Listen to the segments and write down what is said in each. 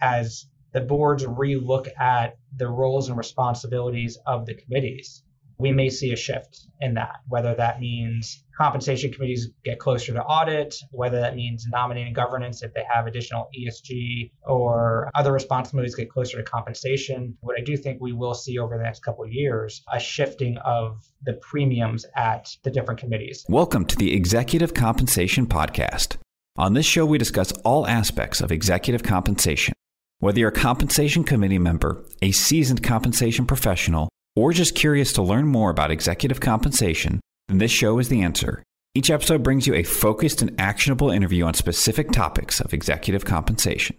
as the boards relook at the roles and responsibilities of the committees, we may see a shift in that, whether that means compensation committees get closer to audit, whether that means nominating governance if they have additional ESG or other responsibilities get closer to compensation. What I do think we will see over the next couple of years, a shifting of the premiums at the different committees. Welcome to the Executive Compensation Podcast. On this show, we discuss all aspects of executive compensation. Whether you're a compensation committee member, a seasoned compensation professional, or just curious to learn more about executive compensation, then this show is the answer. Each episode brings you a focused and actionable interview on specific topics of executive compensation.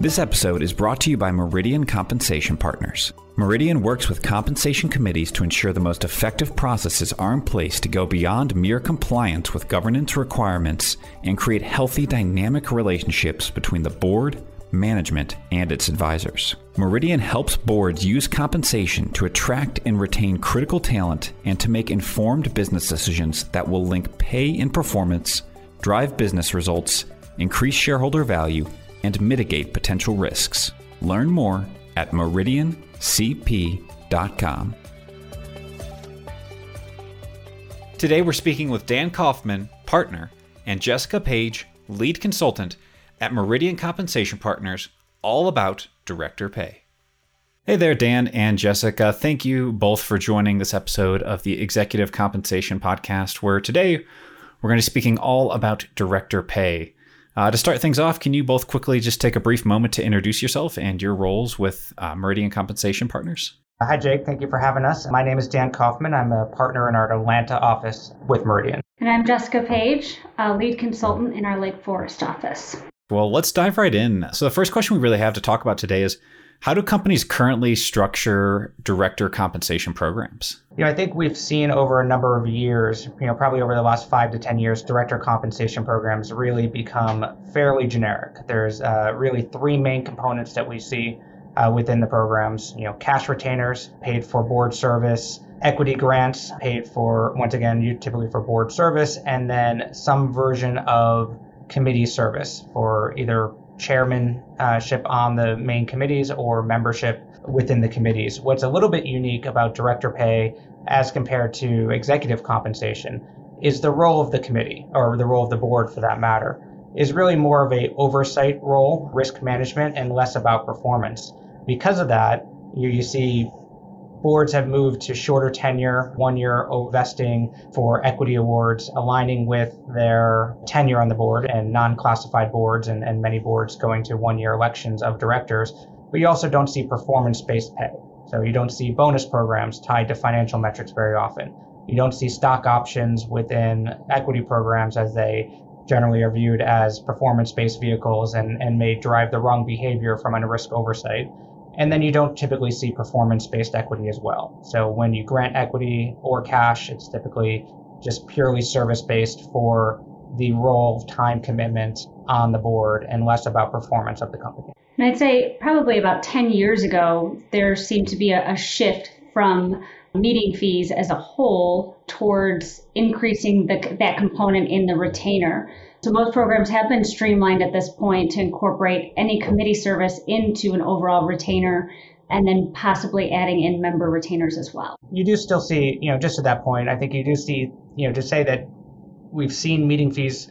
This episode is brought to you by Meridian Compensation Partners. Meridian works with compensation committees to ensure the most effective processes are in place to go beyond mere compliance with governance requirements and create healthy, dynamic relationships between the board, management, and its advisors. Meridian helps boards use compensation to attract and retain critical talent and to make informed business decisions that will link pay and performance, drive business results, increase shareholder value, and mitigate potential risks. Learn more at meridiancp.com. Today we're speaking with Dan Kaufman, partner, and Jessica Page, lead consultant at Meridian Compensation Partners, all about director pay. Hey there, Dan and Jessica. Thank you both for joining this episode of the Executive Compensation Podcast, where today we're going to be speaking all about director pay. Uh, to start things off, can you both quickly just take a brief moment to introduce yourself and your roles with uh, Meridian Compensation Partners? Hi, Jake. Thank you for having us. My name is Dan Kaufman. I'm a partner in our Atlanta office with Meridian. And I'm Jessica Page, a lead consultant in our Lake Forest office. Well, let's dive right in. So, the first question we really have to talk about today is how do companies currently structure director compensation programs? You know, I think we've seen over a number of years, you know, probably over the last five to 10 years, director compensation programs really become fairly generic. There's uh, really three main components that we see uh, within the programs. You know, cash retainers paid for board service, equity grants paid for, once again, typically for board service, and then some version of committee service for either chairmanship on the main committees or membership within the committees. What's a little bit unique about director pay as compared to executive compensation is the role of the committee or the role of the board for that matter is really more of a oversight role, risk management and less about performance. Because of that, you, you see boards have moved to shorter tenure, one year vesting for equity awards, aligning with their tenure on the board and non classified boards and, and many boards going to one year elections of directors. But you also don't see performance based pay. So you don't see bonus programs tied to financial metrics very often. You don't see stock options within equity programs as they generally are viewed as performance based vehicles and, and may drive the wrong behavior from a risk oversight. And then you don't typically see performance based equity as well. So when you grant equity or cash, it's typically just purely service based for the role of time commitment on the board and less about performance of the company. And I'd say probably about 10 years ago, there seemed to be a, a shift from meeting fees as a whole towards increasing the, that component in the retainer. So most programs have been streamlined at this point to incorporate any committee service into an overall retainer and then possibly adding in member retainers as well. You do still see, you know, just at that point, I think you do see, you know, to say that we've seen meeting fees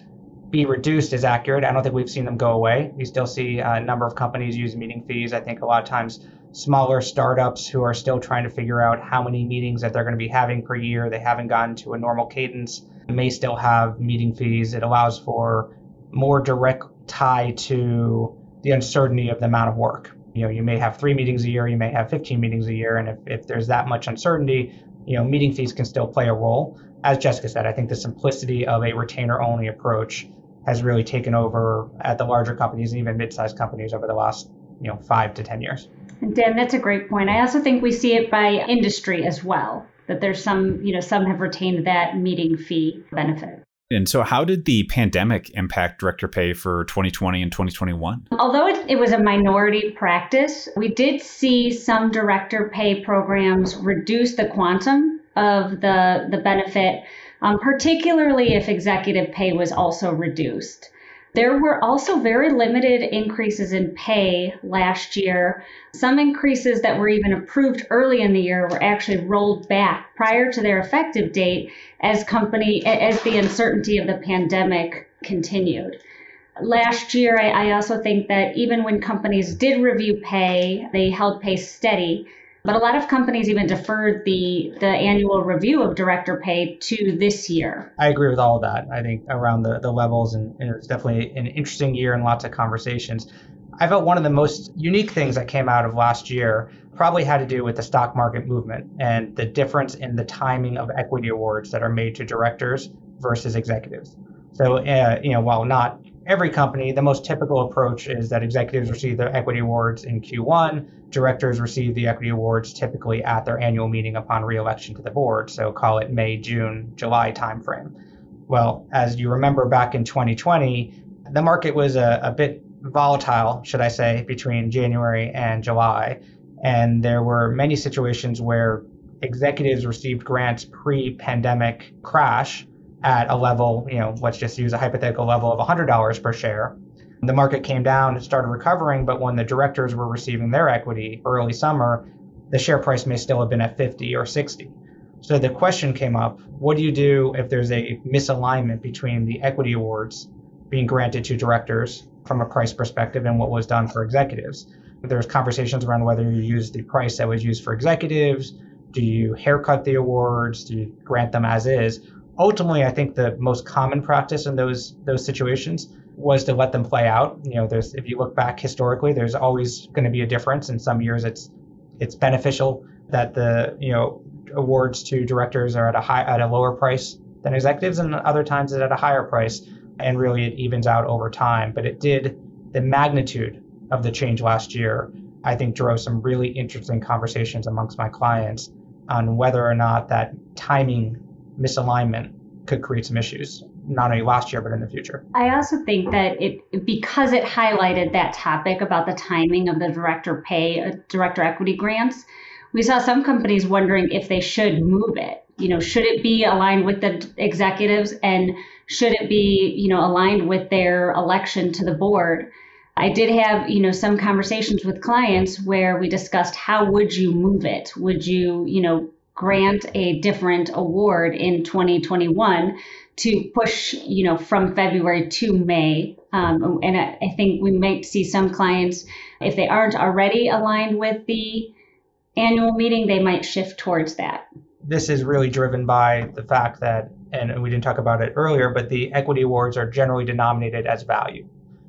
be reduced is accurate. I don't think we've seen them go away. We still see a number of companies use meeting fees. I think a lot of times smaller startups who are still trying to figure out how many meetings that they're going to be having per year, they haven't gotten to a normal cadence may still have meeting fees. It allows for more direct tie to the uncertainty of the amount of work. You know, you may have three meetings a year, you may have 15 meetings a year, and if, if there's that much uncertainty, you know, meeting fees can still play a role. As Jessica said, I think the simplicity of a retainer only approach has really taken over at the larger companies and even mid-sized companies over the last, you know, five to 10 years. And Dan, that's a great point. I also think we see it by industry as well that there's some, you know, some have retained that meeting fee benefit. And so, how did the pandemic impact director pay for 2020 and 2021? Although it, it, was a minority practice, we did see some director pay programs reduce the quantum of the, the benefit, um, particularly if executive pay was also reduced. There were also very limited increases in pay last year. Some increases that were even approved early in the year were actually rolled back prior to their effective date as company as the uncertainty of the pandemic continued. Last year, I, I also think that even when companies did review pay, they held pay steady. But a lot of companies even deferred the, the annual review of director pay to this year. I agree with all of that. I think around the, the levels, and, and it's definitely an interesting year and lots of conversations. I felt one of the most unique things that came out of last year probably had to do with the stock market movement and the difference in the timing of equity awards that are made to directors versus executives. So, uh, you know, while not every company, the most typical approach is that executives receive their equity awards in Q1. Directors receive the equity awards typically at their annual meeting upon reelection to the board. So call it May, June, July timeframe. Well, as you remember back in 2020, the market was a, a bit volatile, should I say, between January and July. And there were many situations where executives received grants pre pandemic crash at a level, you know, let's just use a hypothetical level of $100 per share. The market came down and started recovering, but when the directors were receiving their equity early summer, the share price may still have been at 50 or 60. So the question came up what do you do if there's a misalignment between the equity awards being granted to directors from a price perspective and what was done for executives? There's conversations around whether you use the price that was used for executives. Do you haircut the awards? Do you grant them as is? ultimately, I think the most common practice in those those situations was to let them play out. You know, there's if you look back historically, there's always going to be a difference. In some years, it's it's beneficial that the you know awards to directors are at a high at a lower price than executives, and other times it's at a higher price, and really it evens out over time. But it did the magnitude of the change last year. I think drove some really interesting conversations amongst my clients on whether or not that timing misalignment could create some issues not only last year but in the future. I also think that it because it highlighted that topic about the timing of the director pay, uh, director equity grants. We saw some companies wondering if they should move it. You know, should it be aligned with the executives and should it be, you know, aligned with their election to the board? I did have, you know, some conversations with clients where we discussed how would you move it? Would you, you know, grant a different award in 2021 to push, you know, from February to May. Um, and I, think we might see some clients, if they aren't already aligned with the annual meeting, they might shift towards that. This is really driven by the fact that, and we didn't talk about it earlier, but the equity awards are generally denominated as value.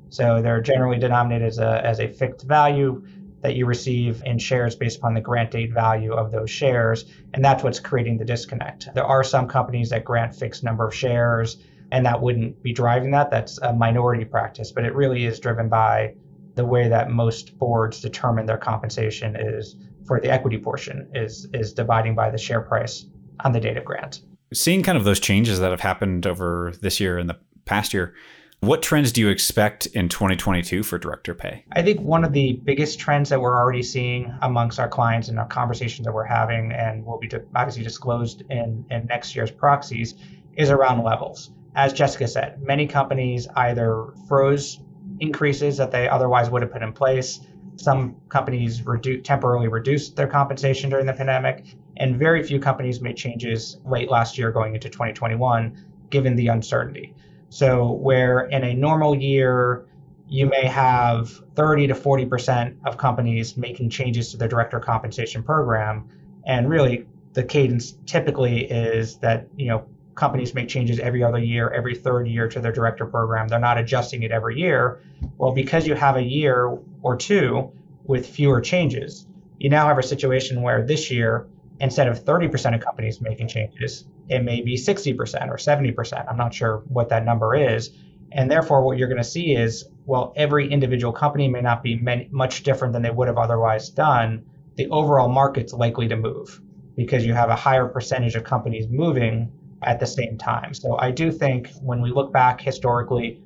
So they're generally denominated as a, as a fixed value that you receive in shares based upon the grant date value of those shares. And that's what's creating the disconnect. There are some companies that grant fixed number of shares, and that wouldn't be driving that. That's a minority practice, but it really is driven by the way that most boards determine their compensation is for the equity portion is is dividing by the share price on the date of grant. Seeing kind of those changes that have happened over this year and the past year, what trends do you expect in 2022 for director pay? I think one of the biggest trends that we're already seeing amongst our clients and our conversations that we're having, and will be obviously disclosed in, in next year's proxies, is around levels. As Jessica said, many companies either froze increases that they otherwise would have put in place. Some companies redu- temporarily reduced their compensation during the pandemic, and very few companies made changes late last year going into 2021, given the uncertainty. So, where in a normal year, you may have 30 to 40% of companies making changes to their director compensation program. And really, the cadence typically is that, you know, companies make changes every other year, every third year to their director program. They're not adjusting it every year. Well, because you have a year or two with fewer changes, you now have a situation where this year instead of 30% of companies making changes, it may be 60% or 70%. I'm not sure what that number is. And therefore, what you're going to see is, well, every individual company may not be many, much different than they would have otherwise done. The overall market's likely to move because you have a higher percentage of companies moving at the same time. So I do think when we look back historically,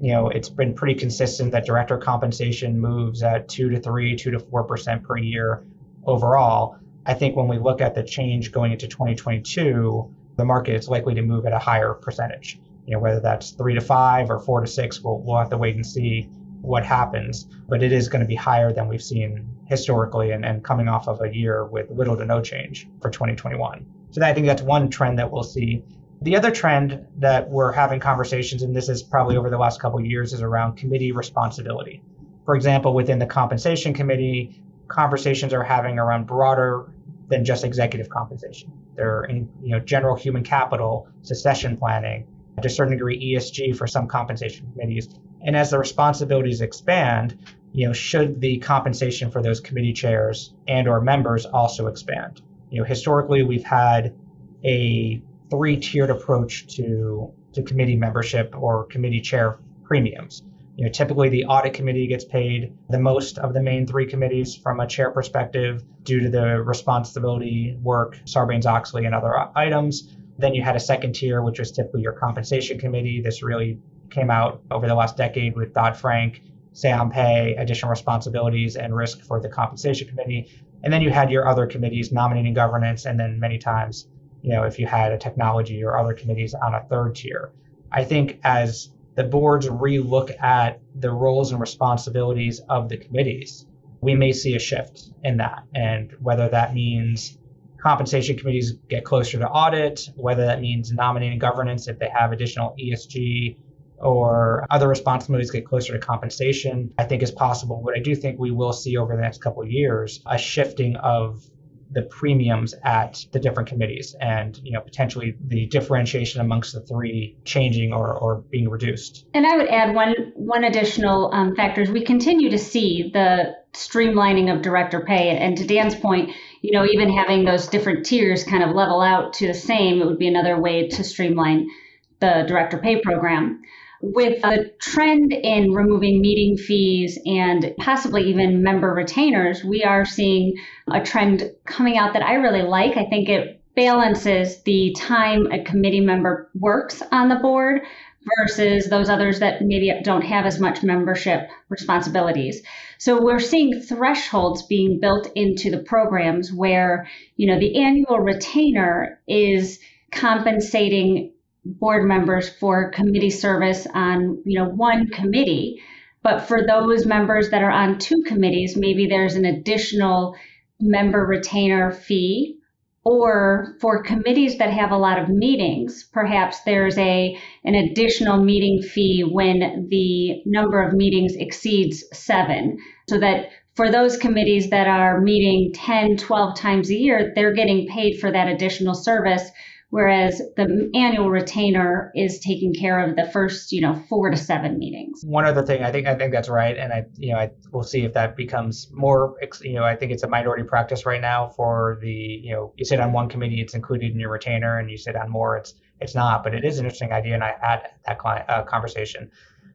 you know, it's been pretty consistent that director compensation moves at two to three, two to four percent per year overall. I think when we look at the change going into 2022, the market is likely to move at a higher percentage. You know, whether that's three to five or four to six, we'll, we'll have to wait and see what happens. But it is going to be higher than we've seen historically and, and coming off of a year with little to no change for 2021. So I think that's one trend that we'll see. The other trend that we're having conversations, and this is probably over the last couple of years, is around committee responsibility. For example, within the compensation committee, conversations are having around broader than just executive compensation. There are in you know general human capital, succession planning, to a certain degree ESG for some compensation committees. And as the responsibilities expand, you know, should the compensation for those committee chairs and or members also expand? You know, historically we've had a three-tiered approach to to committee membership or committee chair premiums. You know, typically the audit committee gets paid the most of the main three committees from a chair perspective due to the responsibility work, Sarbanes-Oxley and other items. Then you had a second tier, which was typically your compensation committee. This really came out over the last decade with Dodd-Frank, say on pay, additional responsibilities and risk for the compensation committee. And then you had your other committees, nominating governance, and then many times, you know, if you had a technology or other committees on a third tier. I think as the boards relook at the roles and responsibilities of the committees, we may see a shift in that. And whether that means compensation committees get closer to audit, whether that means nominating governance if they have additional ESG or other responsibilities get closer to compensation, I think is possible. But I do think we will see over the next couple of years a shifting of the premiums at the different committees and you know potentially the differentiation amongst the three changing or, or being reduced. And i would add one one additional um, we continue to see the streamlining of director pay. And to dan's point you know even having those different tiers kind of level out to the same it would be another way to streamline the director pay program with the trend in removing meeting fees and possibly even member retainers, we are seeing a trend coming out that I really like. I think it balances the time a committee member works on the board versus those others that maybe don't have as much membership responsibilities. So we're seeing thresholds being built into the programs where, you know, the annual retainer is compensating board members for committee service on you know one committee. But for those members that are on two committees maybe there's an additional member retainer fee. Or for committees that have a lot of meetings perhaps there's a an additional meeting fee when the number of meetings exceeds 7 so that for those committees that are meeting 10 12 times a year they're getting paid for that additional service whereas the annual retainer is taking care of the first you know four to seven meetings. One other thing i think i think that's right and i you know i will see if that becomes more you know i think it's a minority practice right now for the you know you sit on one committee it's included in your retainer and you sit on more it's it's not but it is an interesting idea and i had that client, uh, conversation.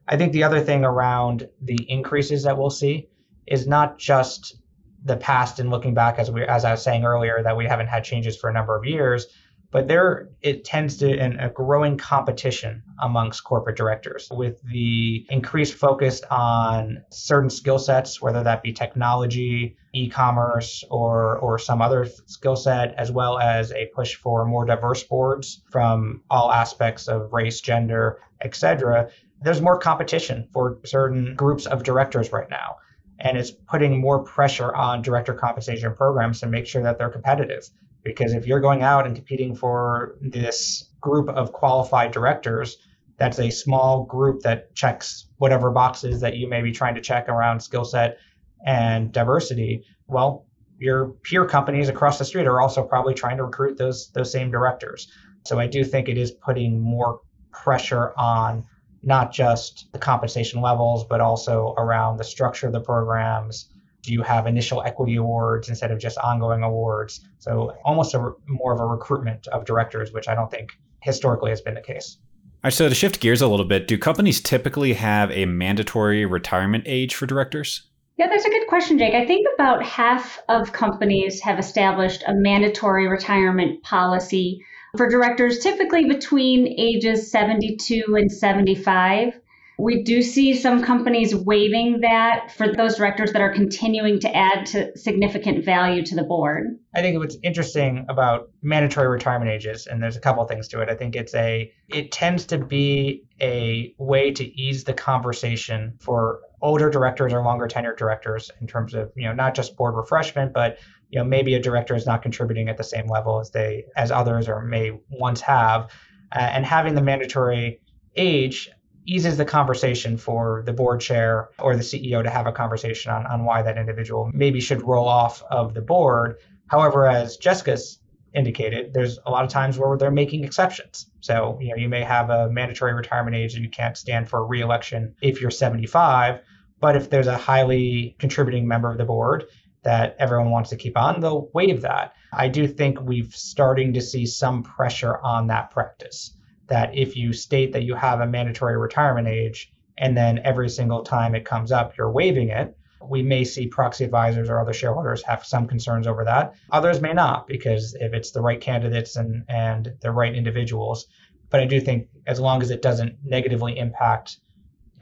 I think the other thing around the increases that we'll see is not just the past and looking back as we as i was saying earlier that we haven't had changes for a number of years but there it tends to in a growing competition amongst corporate directors with the increased focus on certain skill sets whether that be technology e-commerce or or some other skill set as well as a push for more diverse boards from all aspects of race gender etc there's more competition for certain groups of directors right now. And it's putting more pressure on director compensation programs to make sure that they're competitive because if you're going out and competing for this group of qualified directors, that's a small group that checks whatever boxes that you may be trying to check around skill set and diversity. Well, your peer companies across the street are also probably trying to recruit those those same directors. So I do think it is putting more pressure on not just the compensation levels, but also around the structure of the programs, do you have initial equity awards instead of just ongoing awards? So almost a, more of a recruitment of directors, which I don't think historically has been the case. All right, so to shift gears a little bit, do companies typically have a mandatory retirement age for directors? Yeah, that's a good question, Jake. I think about half of companies have established a mandatory retirement policy for directors, typically between ages 72 and 75. We do see some companies waiving that for those directors that are continuing to add to significant value to the board. I think what's interesting about mandatory retirement ages, and there's a couple things to it. I think it's a it tends to be a way to ease the conversation for older directors or longer tenured directors in terms of you know not just board refreshment, but you know maybe a director is not contributing at the same level as they as others or may once have, uh, and having the mandatory age eases the conversation for the board chair or the CEO to have a conversation on, on why that individual maybe should roll off of the board. However, as Jessica's indicated, there's a lot of times where they're making exceptions. So, you know, you may have a mandatory retirement age and you can't stand for reelection if you're 75, but if there's a highly contributing member of the board that everyone wants to keep on, they'll waive that. I do think we've starting to see some pressure on that practice that if you state that you have a mandatory retirement age and then every single time it comes up, you're waiving it, we may see proxy advisors or other shareholders have some concerns over that. Others may not, because if it's the right candidates and, and the right individuals. But I do think as long as it doesn't negatively impact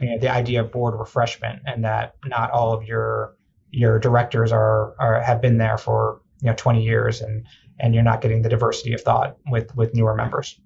you know, the idea of board refreshment and that not all of your your directors are, are have been there for you know 20 years and and you're not getting the diversity of thought with with newer members.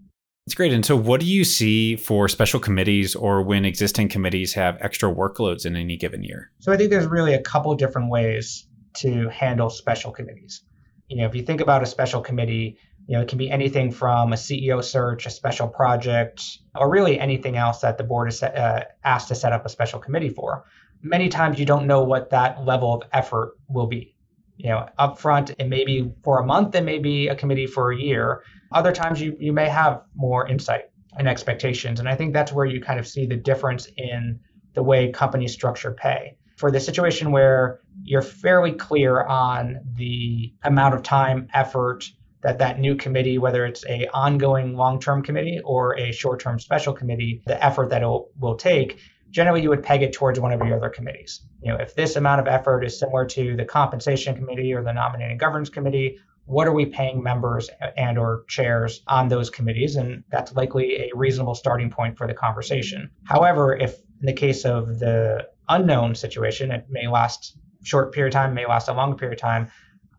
It's great. And so, what do you see for special committees or when existing committees have extra workloads in any given year? So, I think there's really a couple different ways to handle special committees. You know, if you think about a special committee, you know, it can be anything from a CEO search, a special project, or really anything else that the board is uh, asked to set up a special committee for. Many times you don't know what that level of effort will be. You know, upfront, it may be for a month, it may be a committee for a year. Other times you, you may have more insight and expectations. And I think that's where you kind of see the difference in the way companies structure pay. For the situation where you're fairly clear on the amount of time, effort that that new committee, whether it's a ongoing long-term committee or a short-term special committee, the effort that it will, will take, generally you would peg it towards one of your other committees. You know, if this amount of effort is similar to the compensation committee or the nominating governance committee what are we paying members and or chairs on those committees? And that's likely a reasonable starting point for the conversation. However if in the case of the unknown situation it may last short period of time may last a long period of time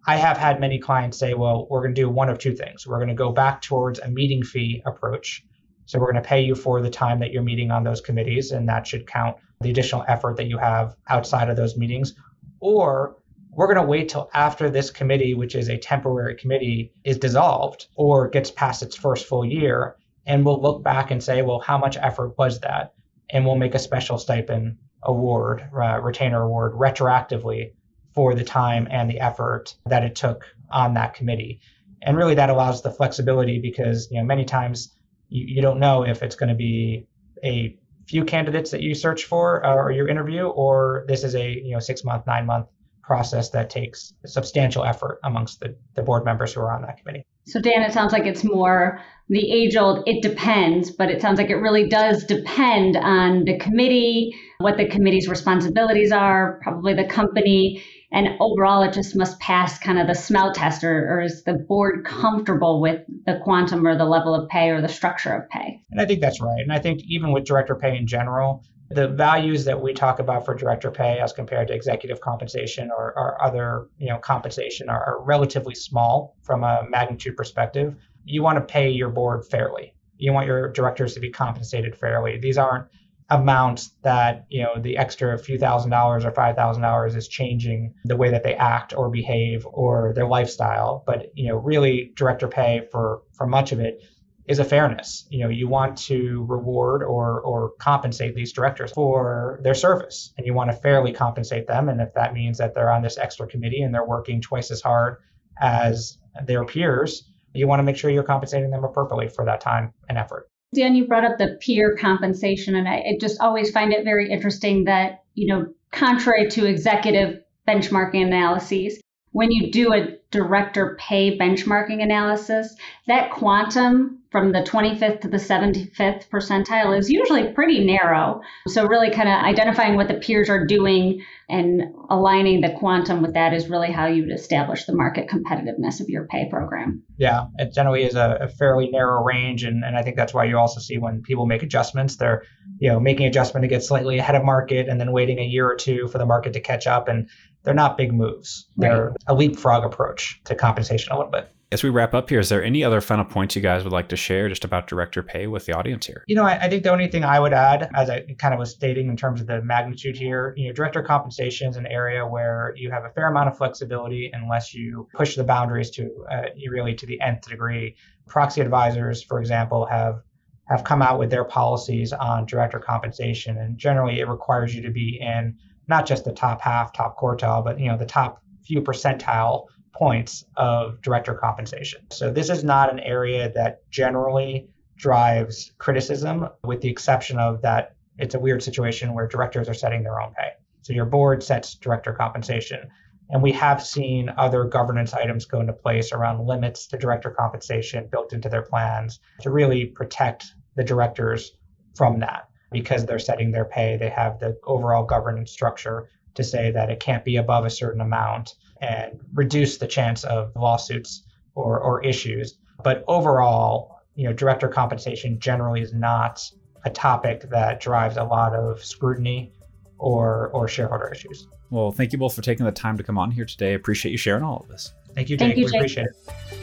i have had many clients say well we're going to do one of two things. We're going to go back towards a meeting fee approach so we're going to pay you for the time that you're meeting on those committees and that should count the additional effort that you have outside of those meetings or we're going to wait till after this committee, which is a temporary committee, is dissolved or gets past its first full year. And we'll look back and say, well, how much effort was that? And we'll make a special stipend award, uh, retainer award retroactively for the time and the effort that it took on that committee. And really that allows the flexibility because, you know, many times you, you don't know if it's going to be a few candidates that you search for uh, or your interview, or this is a, you know, six month, nine month process that takes substantial effort amongst the, the board members who are on that committee. So, Dan, it sounds like it's more the age old, it depends, but it sounds like it really does depend on the committee, what the committee's responsibilities are, probably the company. And overall, it just must pass kind of the smell test, or, or is the board comfortable with the quantum or the level of pay or the structure of pay? And I think that's right. And I think even with director pay in general, the values that we talk about for director pay as compared to executive compensation or, or other you know compensation are, are, relatively small from a magnitude perspective you want to pay your board fairly you want your directors to be compensated fairly these aren't amounts that you know the extra few thousand dollars or five thousand dollars is changing the way that they act or behave or their lifestyle but you know really director pay for for much of it is a fairness. You know, you want to reward or or compensate these directors for their service, and you want to fairly compensate them. And if that means that they're on this extra committee and they're working twice as hard as their peers, you want to make sure you're compensating them appropriately for that time and effort. Dan, you brought up the peer compensation, and I, I just always find it very interesting that you know, contrary to executive benchmarking analyses, when you do a director pay benchmarking analysis, that quantum from the 25th to the 75th percentile is usually pretty narrow. So, really kind of identifying what the peers are doing and aligning the quantum with that is really how you would establish the market competitiveness of your pay program. Yeah, it generally is a, a fairly narrow range. And, and I think that's why you also see when people make adjustments, they're you know making adjustment to get slightly ahead of market and then waiting a year or two for the market to catch up. And they're not big moves. They're a leapfrog approach to compensation a little bit as we wrap up here, is there any other final points you guys would like to share just about director pay with the audience here? You know, I, I, think the only thing I would add, as I kind of was stating in terms of the magnitude here, you know, director compensation is an area where you have a fair amount of flexibility unless you push the boundaries to uh, really to the nth degree. Proxy advisors, for example, have have come out with their policies on director compensation, and generally it requires you to be in not just the top half, top quartile, but you know the top few percentile points of director compensation. So this is not an area that generally drives criticism, with the exception of that it's a weird situation where directors are setting their own pay. So your board sets director compensation. And we have seen other governance items go into place around limits to director compensation built into their plans to really protect the directors from that. Because they're setting their pay, they have the overall governance structure to say that it can't be above a certain amount and reduce the chance of lawsuits or, or issues. But overall, you know, director compensation generally is not a topic that drives a lot of scrutiny or or shareholder issues. Well, thank you both for taking the time to come on here today. I appreciate you sharing all of this. Thank you, Jake. Thank you, Jake. We appreciate it.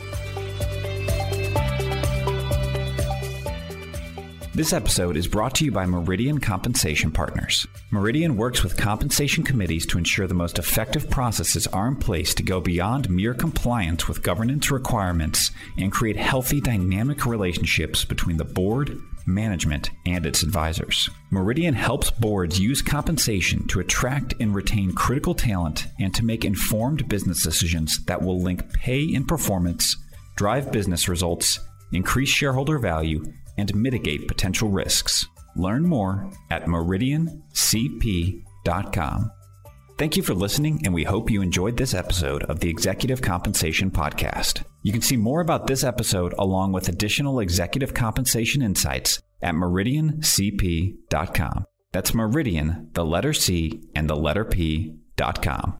This episode is brought to you by Meridian Compensation Partners. Meridian works with compensation committees to ensure the most effective processes are in place to go beyond mere compliance with governance requirements and create healthy, dynamic relationships between the board, management, and its advisors. Meridian helps boards use compensation to attract and retain critical talent and to make informed business decisions that will link pay and performance, drive business results, increase shareholder value, and mitigate potential risks. Learn more at meridiancp.com. Thank you for listening, and we hope you enjoyed this episode of the Executive Compensation Podcast. You can see more about this episode along with additional executive compensation insights at meridiancp.com. That's Meridian, the letter C, and the letter P.com.